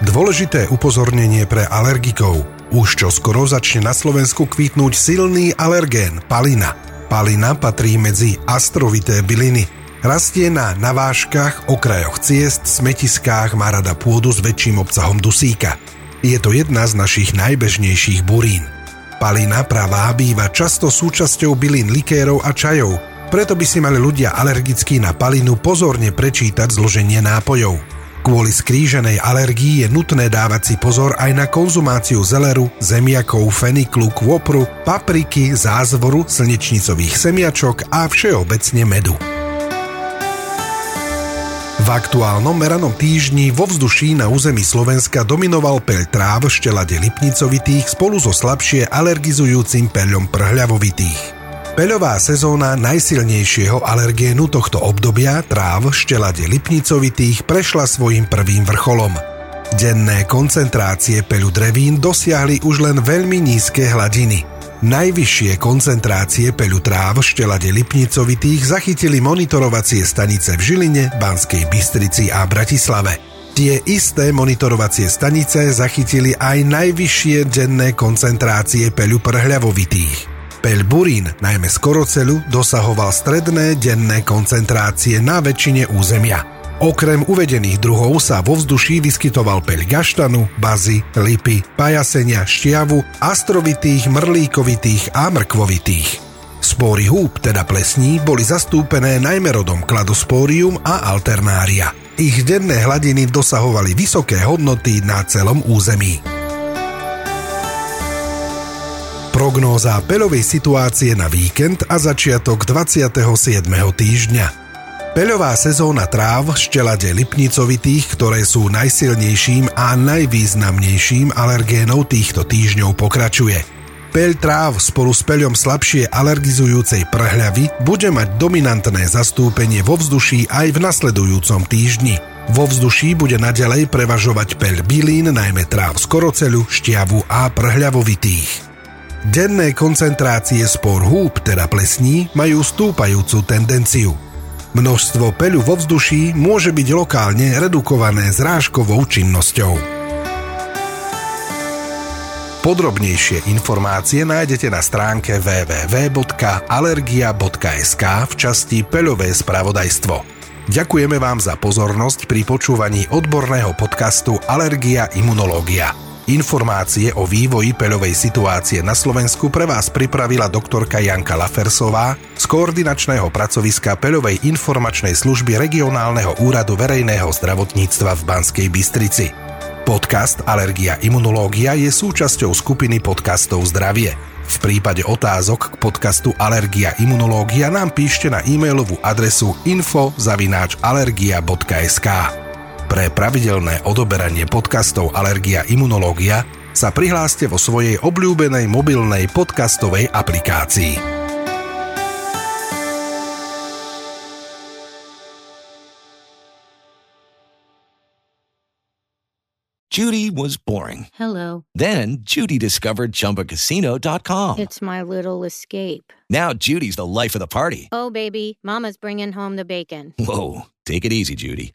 Dôležité upozornenie pre alergikov. Už čo skoro začne na Slovensku kvítnuť silný alergén palina. Palina patrí medzi astrovité byliny. Rastie na navážkach, okrajoch ciest, smetiskách, má rada pôdu s väčším obsahom dusíka. Je to jedna z našich najbežnejších burín. Palina pravá býva často súčasťou bylín likérov a čajov, preto by si mali ľudia alergickí na palinu pozorne prečítať zloženie nápojov. Kvôli skríženej alergii je nutné dávať si pozor aj na konzumáciu zeleru, zemiakov, feniklu, kvopru, papriky, zázvoru, slnečnicových semiačok a všeobecne medu. V aktuálnom meranom týždni vo vzduší na území Slovenska dominoval peľ tráv štelade lipnicovitých spolu so slabšie alergizujúcim peľom prhľavovitých. Peľová sezóna najsilnejšieho alergénu tohto obdobia tráv štelade lipnicovitých prešla svojim prvým vrcholom. Denné koncentrácie peľu drevín dosiahli už len veľmi nízke hladiny. Najvyššie koncentrácie peľu tráv štelade lipnicovitých zachytili monitorovacie stanice v Žiline, Banskej Bystrici a Bratislave. Tie isté monitorovacie stanice zachytili aj najvyššie denné koncentrácie peľu prhľavovitých. Peľ burín, najmä skorocelu, dosahoval stredné denné koncentrácie na väčšine územia. Okrem uvedených druhov sa vo vzduší vyskytoval peľ gaštanu, bazy, lipy, pajasenia, šťavu, astrovitých, mrlíkovitých a mrkvovitých. Spóry húb, teda plesní, boli zastúpené najmä rodom kladospórium a alternária. Ich denné hladiny dosahovali vysoké hodnoty na celom území. Prognóza peľovej situácie na víkend a začiatok 27. týždňa. Peľová sezóna tráv štelade lipnicovitých, ktoré sú najsilnejším a najvýznamnejším alergénou týchto týždňov pokračuje. Peľ tráv spolu s peľom slabšie alergizujúcej prhľavy bude mať dominantné zastúpenie vo vzduší aj v nasledujúcom týždni. Vo vzduší bude naďalej prevažovať peľ bylín, najmä tráv skoroceľu, šťavu a prhľavovitých. Denné koncentrácie spor húb, teda plesní, majú stúpajúcu tendenciu. Množstvo peľu vo vzduší môže byť lokálne redukované zrážkovou činnosťou. Podrobnejšie informácie nájdete na stránke www.alergia.sk v časti Peľové spravodajstvo. Ďakujeme vám za pozornosť pri počúvaní odborného podcastu Alergia imunológia. Informácie o vývoji peľovej situácie na Slovensku pre vás pripravila doktorka Janka Lafersová z koordinačného pracoviska Peľovej informačnej služby regionálneho úradu verejného zdravotníctva v Banskej Bystrici. Podcast Alergia imunológia je súčasťou skupiny podcastov Zdravie. V prípade otázok k podcastu Alergia imunológia nám píšte na e-mailovú adresu info.alergia.sk. Pre pravidelné odoberanie podcastov Alergia imunológia sa prihláste vo svojej obľúbenej mobilnej podcastovej aplikácii. Judy was boring. Hello. Then Judy discovered ChumbaCasino.com. It's my little escape. Now Judy's the life of the party. Oh, baby, Mama's bringing home the bacon. Whoa, take it easy, Judy.